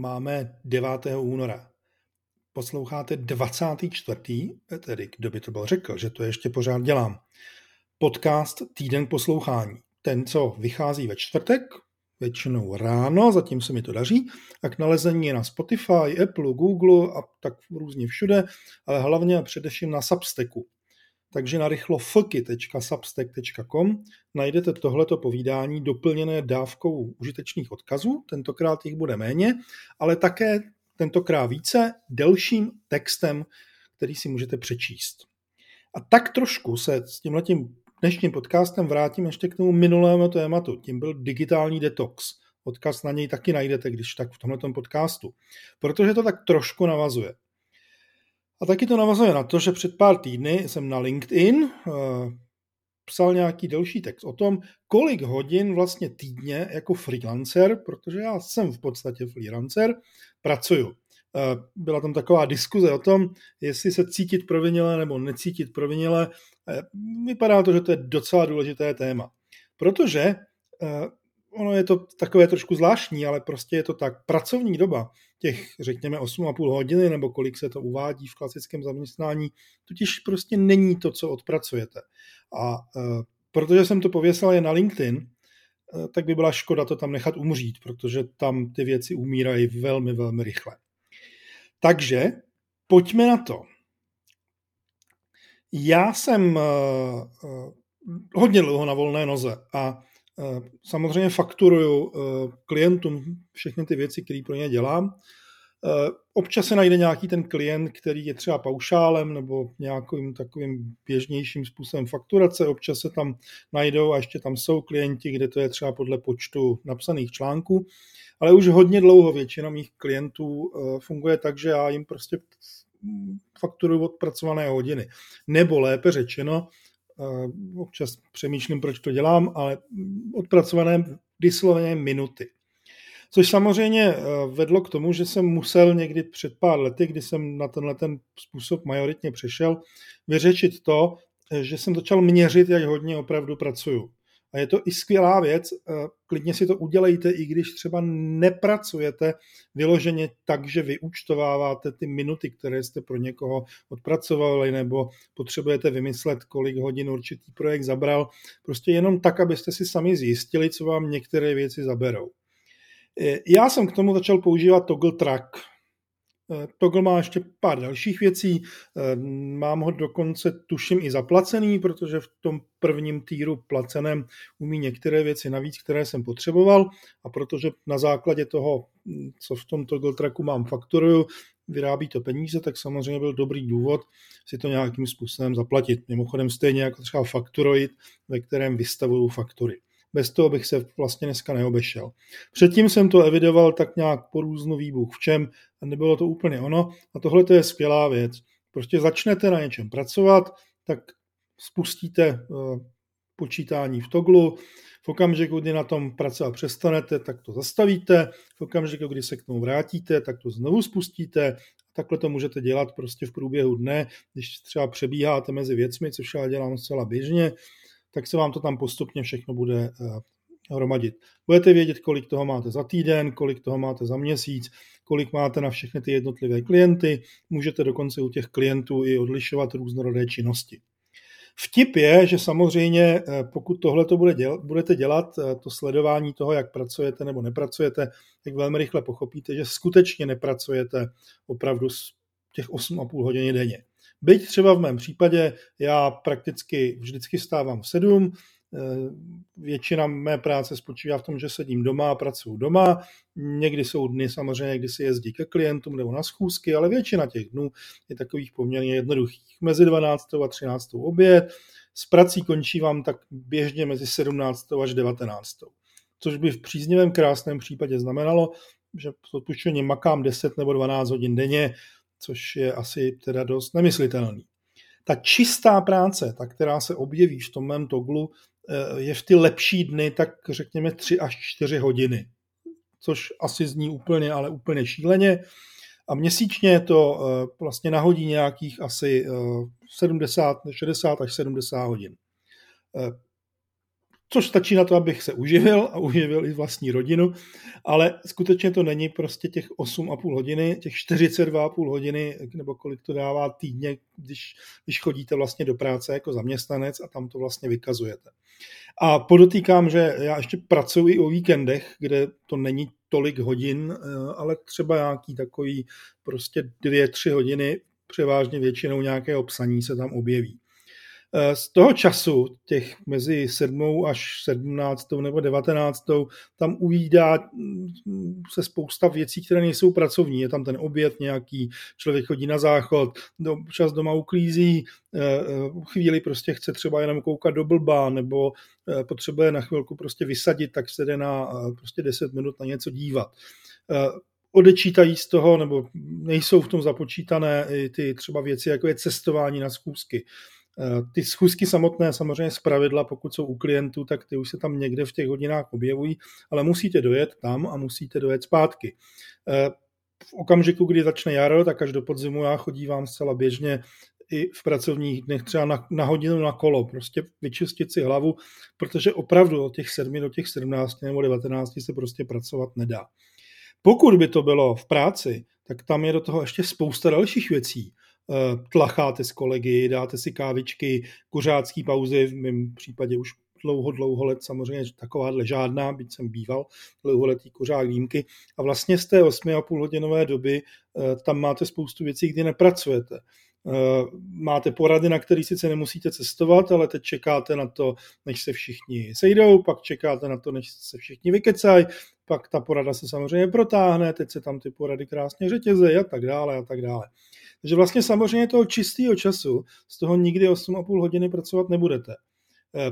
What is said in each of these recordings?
Máme 9. února. Posloucháte 24. tedy kdo by to byl řekl, že to ještě pořád dělám. Podcast Týden poslouchání. Ten, co vychází ve čtvrtek, většinou ráno, zatím se mi to daří, a k nalezení je na Spotify, Apple, Google a tak různě všude, ale hlavně a především na Substacku. Takže na rychlo fky.substack.com najdete tohleto povídání doplněné dávkou užitečných odkazů, tentokrát jich bude méně, ale také tentokrát více delším textem, který si můžete přečíst. A tak trošku se s tímhletím dnešním podcastem vrátím ještě k tomu minulému tématu. Tím byl digitální detox. Odkaz na něj taky najdete, když tak v tomto podcastu. Protože to tak trošku navazuje. A taky to navazuje na to, že před pár týdny jsem na LinkedIn uh, psal nějaký delší text o tom, kolik hodin vlastně týdně jako freelancer, protože já jsem v podstatě freelancer, pracuju. Eh, byla tam taková diskuze o tom, jestli se cítit provinile nebo necítit provinile. Eh, vypadá to, že to je docela důležité téma. Protože ono je to takové trošku zvláštní, ale prostě je to tak. Pracovní doba těch, řekněme, 8,5 hodiny, nebo kolik se to uvádí v klasickém zaměstnání, totiž prostě není to, co odpracujete. A e, protože jsem to pověsil je na LinkedIn, e, tak by byla škoda to tam nechat umřít, protože tam ty věci umírají velmi, velmi rychle. Takže pojďme na to. Já jsem e, hodně dlouho na volné noze a samozřejmě fakturuju eh, klientům všechny ty věci, které pro ně dělám. Eh, občas se najde nějaký ten klient, který je třeba paušálem nebo nějakým takovým běžnějším způsobem fakturace. Občas se tam najdou a ještě tam jsou klienti, kde to je třeba podle počtu napsaných článků. Ale už hodně dlouho většina mých klientů funguje tak, že já jim prostě fakturuju odpracované hodiny. Nebo lépe řečeno, občas přemýšlím, proč to dělám, ale odpracované vysloveně minuty. Což samozřejmě eh, vedlo k tomu, že jsem musel někdy před pár lety, kdy jsem na tenhle ten způsob majoritně přešel, vyřešit to, eh, že jsem začal měřit, jak hodně opravdu pracuju. A je to i skvělá věc, eh, klidně si to udělejte, i když třeba nepracujete vyloženě tak, že vyúčtováváte ty minuty, které jste pro někoho odpracovali, nebo potřebujete vymyslet, kolik hodin určitý projekt zabral. Prostě jenom tak, abyste si sami zjistili, co vám některé věci zaberou. Eh, já jsem k tomu začal používat Toggle Track, Toggle má ještě pár dalších věcí. Eh, mám ho dokonce, tuším, i zaplacený, protože v tom prvním týru placeném umí některé věci navíc, které jsem potřeboval a protože na základě toho, co v tom Toggle Tracku mám fakturuju, vyrábí to peníze, tak samozřejmě byl dobrý důvod si to nějakým způsobem zaplatit. Mimochodem stejně jako třeba Factoroid, ve kterém vystavuju faktury. Bez toho bych se vlastně dneska neobešel. Předtím jsem to evidoval tak nějak po různu výbuch v čem a nebylo to úplně ono. A tohle to je skvělá věc. Prostě začnete na něčem pracovat, tak spustíte eh, počítání v toglu, v okamžiku, kdy na tom pracovat přestanete, tak to zastavíte, v okamžiku, kdy se k tomu vrátíte, tak to znovu spustíte. Takhle to můžete dělat prostě v průběhu dne, když třeba přebíháte mezi věcmi, což já dělám zcela běžně, tak se vám to tam postupně všechno bude eh, hromadit. Budete vědět, kolik toho máte za týden, kolik toho máte za měsíc, kolik máte na všechny ty jednotlivé klienty. Můžete dokonce u těch klientů i odlišovat různorodé činnosti. Vtip je, že samozřejmě eh, pokud tohle to bude dělat, budete dělat, eh, to sledování toho, jak pracujete nebo nepracujete, tak velmi rychle pochopíte, že skutečně nepracujete opravdu těch 8,5 hodiny denně. Byť třeba v mém případě já prakticky vždycky stávám v sedm, eh, většina mé práce spočívá v tom, že sedím doma a pracuji doma. Někdy jsou dny samozřejmě, kdy si jezdí ke klientům nebo na schůzky, ale většina těch dnů je takových poměrně jednoduchých. Mezi 12. a 13. oběd, s prací končí vám tak běžně mezi 17. až 19. Což by v příznivém krásném případě znamenalo, že s odpuštěním makám 10 nebo 12 hodin denně, což je asi teda dost nemyslitelný. Ta čistá práce, ta, která se objeví v tom mém toglu, eh, je v ty lepší dny tak řekněme 3 až 4 hodiny, což asi zní úplně, ale úplně šíleně. A měsíčně to eh, vlastně nahodí nějakých asi 70, eh, 60 až 70 hodin. Což stačí na to, abych se uživil a uživil i vlastní rodinu, ale skutečně to není prostě těch 8,5 hodiny, těch 42,5 hodiny, nebo kolik to dává týdně, když, když chodíte vlastně do práce jako zaměstnanec a tam to vlastně vykazujete. A podotýkám, že já ještě pracuji i o víkendech, kde to není tolik hodin, eh, ale třeba nějaký takový prostě dvě, tři hodiny, převážně většinou nějaké obsaní se tam objeví. Eh, z toho času, těch mezi 7. až 17. nebo 19. tam uvídá mm, se spousta věcí, které nejsou pracovní. Je tam ten oběd nějaký, člověk chodí na záchod, do, čas doma uklízí, eh, eh, chvíli prostě chce třeba jenom koukat do blba, nebo potřebuje na chvilku prostě vysadit, tak se jde na prostě 10 minut na něco dívat odečítají z toho, nebo nejsou v tom započítané ty třeba věci, jako je cestování na schůzky. Eh, ty schůzky samotné samozřejmě z pravidla, pokud jsou u klientů, tak ty už se tam někde v těch hodinách objevují, ale musíte dojet tam a musíte dojet zpátky. Eh, v okamžiku, kdy začne jaro, tak až do podzimu já chodívám zcela běžně i v pracovních dnech třeba na, na hodinu na kolo, prostě vyčistit si hlavu, protože opravdu od těch 7 do těch 17 nebo 19 se prostě pracovat nedá. Pokud by to bylo v práci, tak tam je do toho ještě spousta dalších věcí. Eh, tlacháte s kolegy, dáte si kávičky, kuřácký pauzy, v mém případě už dlouho, dlouho let samozřejmě takováhle žádná, byť jsem býval dlouholetý kuřák výjimky. A vlastně z té 8,5 hodinové doby eh, tam máte spoustu věcí, kdy nepracujete. Eh, máte porady, na které sice nemusíte cestovat, ale teď čekáte na to, než se všichni sejdou, pak čekáte na to, než se všichni vykecají, pak ta porada se samozřejmě protáhne, teď se tam ty porady krásně řetězejí a tak dále a tak dále. Takže vlastně samozřejmě toho čistého času z toho nikdy 8,5 hodiny pracovat nebudete. Eh,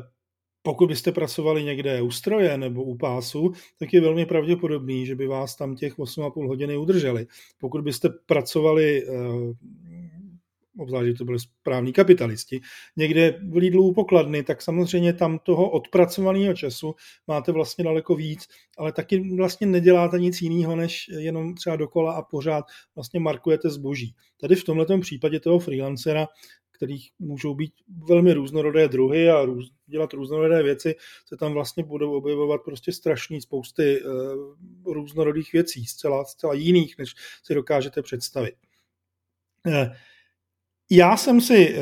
pokud byste pracovali někde u stroje nebo u pásu, tak je velmi pravděpodobný, že by vás tam těch 8,5 hodiny udrželi. Pokud byste pracovali obzvlášť to byli správní kapitalisti, někde v Lidlu pokladny, tak samozřejmě tam toho odpracovaného času máte vlastně daleko víc, ale taky vlastně neděláte nic jiného, než jenom třeba dokola a pořád vlastně markujete zboží. Tady v tomto případě toho freelancera kterých můžou být velmi různorodé druhy a růz, dělat různorodé věci, se tam vlastně budou objevovat prostě strašný spousty uh, různorodých věcí, zcela, zcela jiných, než si dokážete představit. Uh, já jsem si eh,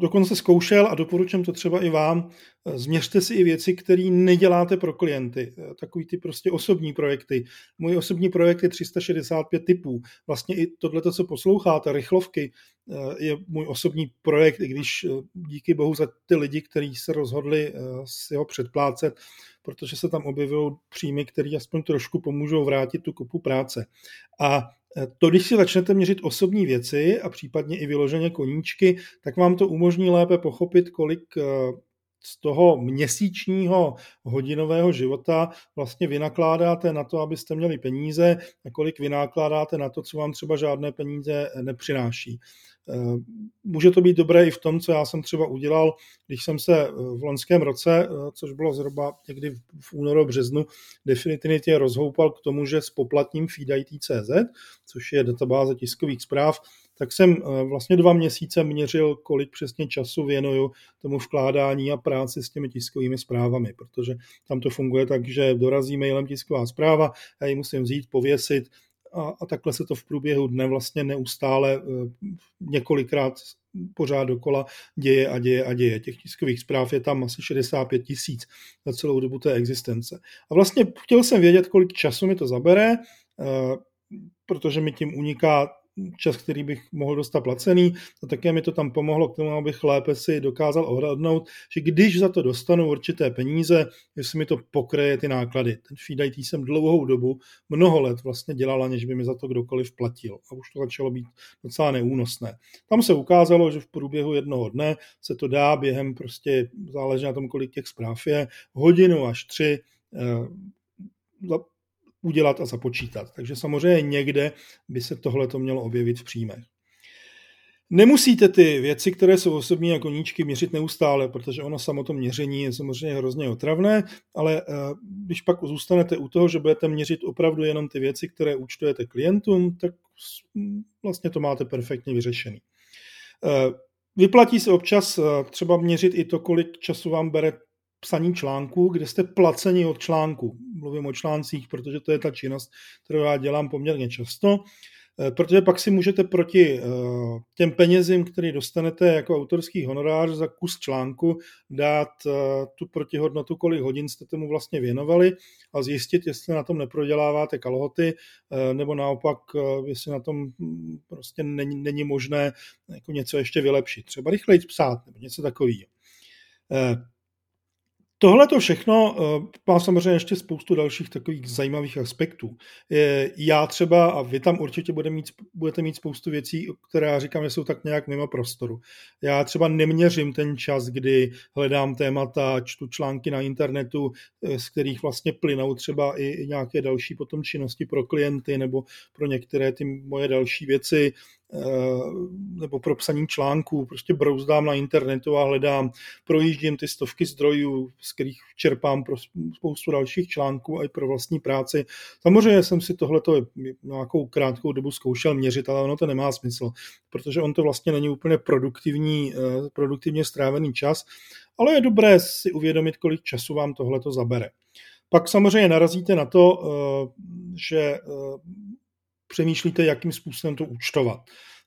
dokonce zkoušel a doporučím to třeba i vám, eh, změřte si i věci, které neděláte pro klienty. Eh, takový ty prostě osobní projekty. Můj osobní projekt je 365 typů. Vlastně i tohle, co posloucháte, rychlovky, je můj osobní projekt, i když díky bohu za ty lidi, kteří se rozhodli si ho předplácet, protože se tam objevují příjmy, které aspoň trošku pomůžou vrátit tu kupu práce. A to, když si začnete měřit osobní věci a případně i vyloženě koníčky, tak vám to umožní lépe pochopit, kolik eh, z toho měsíčního hodinového života vlastně vynakládáte na to, abyste měli peníze a kolik vynakládáte na to, co vám třeba žádné peníze nepřináší. Eh, může to být dobré i v tom, co já jsem třeba udělal, když jsem se eh, v loňském roce, eh, což bylo zhruba někdy v únoru, březnu, definitivně rozhoupal k tomu, že s poplatním feed.it.cz, což je databáze tiskových zpráv, tak jsem vlastně dva měsíce měřil, kolik přesně času věnuju tomu vkládání a práci s těmi tiskovými zprávami, protože tam to funguje tak, že dorazí mailem tisková zpráva, já ji musím vzít, pověsit, a, a takhle se to v průběhu dne vlastně neustále e, několikrát pořád dokola děje a děje a děje. Těch tiskových zpráv je tam asi 65 tisíc za celou dobu té existence. A vlastně chtěl jsem vědět, kolik času mi to zabere, e, protože mi tím uniká čas, který bych mohl dostat placený a také mi to tam pomohlo k tomu, abych lépe si dokázal ohradnout, že když za to dostanu určité peníze, jestli mi to pokryje ty náklady. Ten feed IT jsem dlouhou dobu, mnoho let vlastně dělal, aniž by mi za to kdokoliv platil a už to začalo být docela neúnosné. Tam se ukázalo, že v průběhu jednoho dne se to dá během prostě, záleží na tom, kolik těch zpráv je, hodinu až tři eh, udělat a započítat. Takže samozřejmě někde by se tohle to mělo objevit v příjmech. Nemusíte ty věci, které jsou osobní jako koníčky, měřit neustále, protože ono samo to měření je samozřejmě hrozně otravné, ale eh, když pak zůstanete u toho, že budete měřit opravdu jenom ty věci, které účtujete klientům, tak vlastně to máte perfektně vyřešený. Eh, vyplatí se občas eh, třeba měřit i to, kolik času vám bere psaní článku, kde jste placeni od článku. Mluvím o článcích, protože to je ta činnost, kterou já dělám poměrně často. Eh, protože pak si můžete proti eh, těm penězím, které dostanete jako autorský honorář za kus článku, dát eh, tu protihodnotu, kolik hodin jste tomu vlastně věnovali a zjistit, jestli na tom neproděláváte kalhoty, nebo naopak, jestli na tom hm, prostě není, není možné jako něco ještě vylepšit. Třeba rychleji psát nebo něco takového. Tohle to všechno eh, má samozřejmě ještě spoustu dalších takových zajímavých aspektů. Já třeba, a vy tam určitě budete mít, budete mít spoustu věcí, které já říkám, že jsou tak nějak mimo prostoru. Já třeba neměřím ten čas, kdy hledám témata, čtu články na internetu, eh, z kterých vlastně plynou třeba i nějaké další potom činnosti pro klienty nebo pro některé ty moje další věci. Eh, nebo pro psaní článků, prostě brouzdám na internetu a hledám, projíždím ty stovky zdrojů, z kterých čerpám pro spoustu dalších článků a i pro vlastní práci. Samozřejmě jsem si tohleto nějakou krátkou dobu zkoušel měřit, ale ono to nemá smysl, protože on to vlastně není úplně produktivní, eh, produktivně strávený čas, ale je dobré si uvědomit, kolik času vám tohleto zabere. Pak samozřejmě narazíte na to, eh, že přemýšlíte, jakým způsobem to účtovat.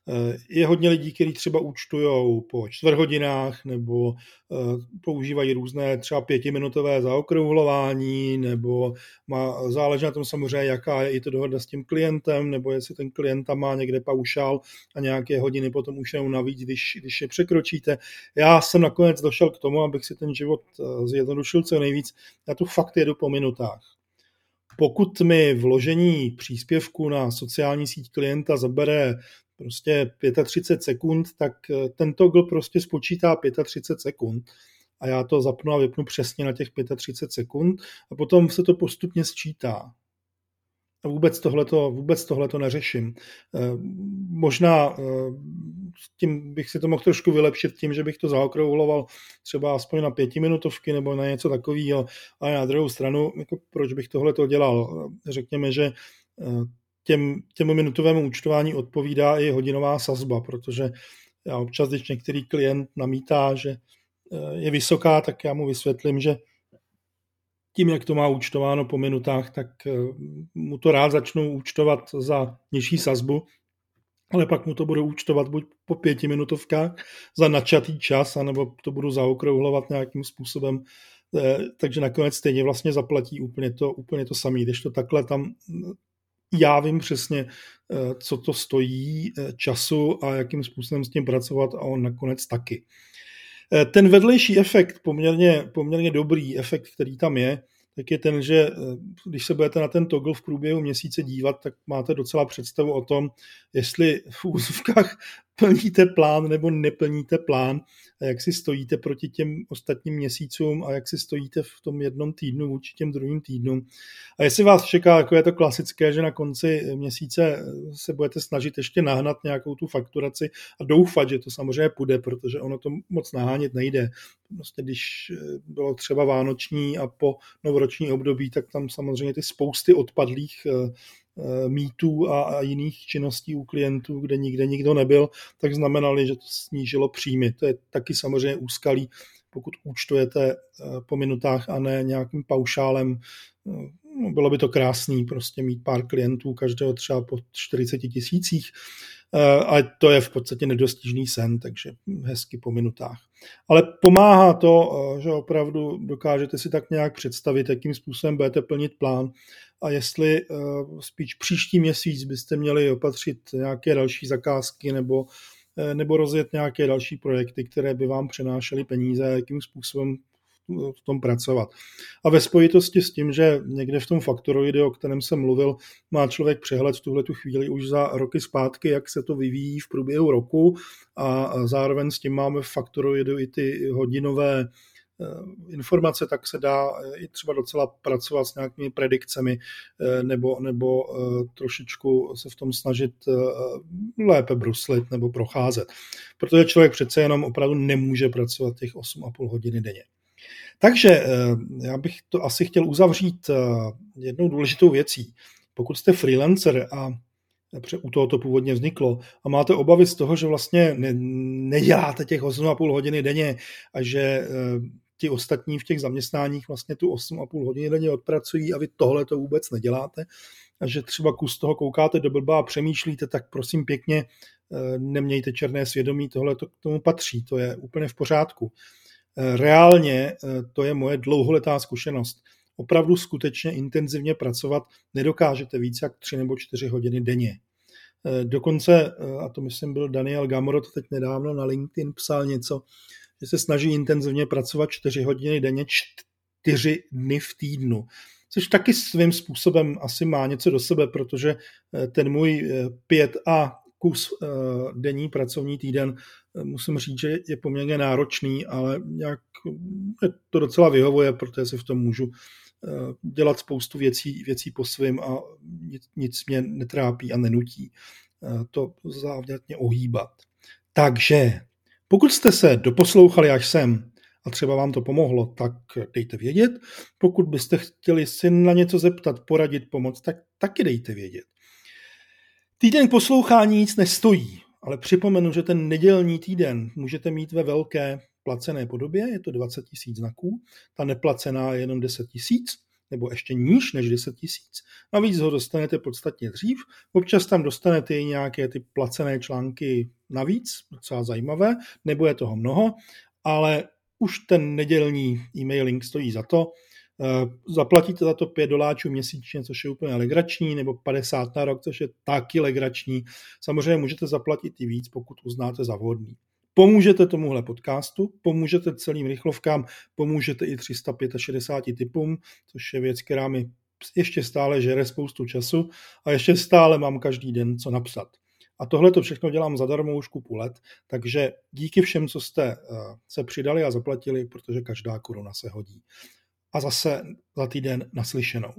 Eh, je hodně lidí, kteří třeba účtují po čtvrthodinách nebo eh, používají různé třeba pětiminutové zaokrouhlování nebo má, záleží na tom samozřejmě, jaká je i to dohoda s tím klientem nebo jestli ten klient tam má někde paušál a nějaké hodiny potom už jenom navíc, když, když je překročíte. Já jsem nakonec došel k tomu, abych si ten život eh, zjednodušil co nejvíc. Já tu fakt jedu po minutách pokud mi vložení příspěvku na sociální síť klienta zabere prostě 35 sekund, tak eh, ten toggle prostě spočítá 35 sekund a já to zapnu a vypnu přesně na těch 35 sekund a potom se to postupně sčítá. Vůbec tohleto, vůbec tohleto neřeším. Eh, možná eh, tím bych si to mohl trošku vylepšit tím, že bych to zaokrouhloval třeba aspoň na pětiminutovky nebo na něco takového, ale na druhou stranu, jako proč bych tohle to dělal? Řekněme, že těm, těmu minutovému účtování odpovídá i hodinová sazba, protože já občas, když některý klient namítá, že je vysoká, tak já mu vysvětlím, že tím, jak to má účtováno po minutách, tak eh, mu to rád začnu účtovat za nižší sazbu, ale pak mu to budu účtovat buď po pěti minutovkách za načatý čas, anebo to budu zaokrouhlovat nějakým způsobem, eh, takže nakonec stejně vlastně zaplatí úplně to, úplně to samé. Když to takhle tam já vím přesně, eh, co to stojí času a jakým způsobem s tím pracovat a on nakonec taky. Eh, ten vedlejší efekt, poměrně, poměrně dobrý efekt, který tam je, tak je ten, že eh, když se budete na ten toggle v průběhu měsíce dívat, tak máte docela představu o tom, jestli v úzovkách plníte plán nebo neplníte plán a jak si stojíte proti těm ostatním měsícům a jak si stojíte v tom jednom týdnu vůči těm druhým týdnům. A jestli vás čeká, jako je to klasické, že na konci měsíce se budete snažit ještě nahnat nějakou tu fakturaci a doufat, že to samozřejmě půjde, protože ono to moc nahánět nejde. Prostě když bylo třeba vánoční a po novoroční období, tak tam samozřejmě ty spousty odpadlých eh, Eh, mítů a, jiných činností u klientů, kde nikde nikdo nebyl, tak znamenali, že to snížilo příjmy. To je taky samozřejmě úskalí, pokud účtujete eh, po minutách a ne nějakým paušálem. Eh, bylo by to krásný prostě mít pár klientů, každého třeba po 40 tisících, ale to je v podstatě nedostižný sen, takže hezky po minutách. Ale pomáhá to, že opravdu dokážete si tak nějak představit, jakým způsobem budete plnit plán a jestli uh, spíš příští měsíc byste měli opatřit nějaké další zakázky nebo, uh, nebo rozjet nějaké další projekty, které by vám přenášely peníze, jakým způsobem v tom pracovat. A ve spojitosti s tím, že někde v tom faktoroidu, o kterém jsem mluvil, má člověk přehled v tuhle tu chvíli už za roky zpátky, jak se to vyvíjí v průběhu roku a zároveň s tím máme v faktoroidu i ty hodinové Eh, informace, tak se dá eh, i třeba docela pracovat s nějakými predikcemi eh, nebo, nebo trošičku se v tom snažit lépe bruslit nebo procházet. Protože člověk přece jenom opravdu nemůže pracovat těch 8,5 hodiny denně. Takže já bych to asi chtěl uzavřít jednou důležitou věcí. Pokud jste freelancer a u toho to původně vzniklo a máte obavy z toho, že vlastně ne, neděláte těch 8,5 hodiny denně a že ti ostatní v těch zaměstnáních vlastně tu 8,5 hodiny denně odpracují a vy tohle to vůbec neděláte a že třeba kus toho koukáte do blba a přemýšlíte, tak prosím pěkně eh, nemějte černé svědomí, tohle to k tomu patří, to je úplně v pořádku. Eh, reálně to je moje dlouholetá zkušenost. Opravdu skutečně intenzivně pracovat nedokážete víc jak 3 nebo 4 hodiny denně. Dokonce, a to myslím byl Daniel Gamrot teď nedávno na LinkedIn psal něco, že se snaží intenzivně pracovat 4 hodiny denně, 4 dny v týdnu. Což taky svým způsobem asi má něco do sebe, protože eh, ten můj 5 eh, kus eh, denní pracovní týden, musím říct, že je poměrně náročný, ale nějak to docela vyhovuje, protože si v tom můžu dělat spoustu věcí, věcí po svým a nic, nic mě netrápí a nenutí to závěrně ohýbat. Takže pokud jste se doposlouchali až sem a třeba vám to pomohlo, tak dejte vědět. Pokud byste chtěli si na něco zeptat, poradit, pomoct, tak taky dejte vědět. Týden poslouchání nic nestojí, ale připomenu, že ten nedělní týden můžete mít ve velké placené podobě, je to 20 tisíc znaků, ta neplacená je jenom 10 tisíc, nebo ještě níž než 10 tisíc. Navíc ho dostanete podstatně dřív. Občas tam dostanete i nějaké ty placené články navíc, docela zajímavé, nebo je toho mnoho, ale už ten nedělní e-mailing stojí za to. Eh, zaplatíte za to 5 doláčů měsíčně, což je úplně legrační, nebo 50 na rok, což je taky legrační. Samozřejmě můžete zaplatit i víc, pokud uznáte za vhodný. Pomůžete tomuhle podcastu, pomůžete celým rychlovkám, pomůžete i 365 typům, což je věc, která mi ještě stále žere spoustu času a ještě stále mám každý den co napsat. A tohle to všechno dělám zadarmo už kupu let, takže díky všem, co jste eh, se přidali a zaplatili, protože každá koruna se hodí. A zase za týden naslyšenou.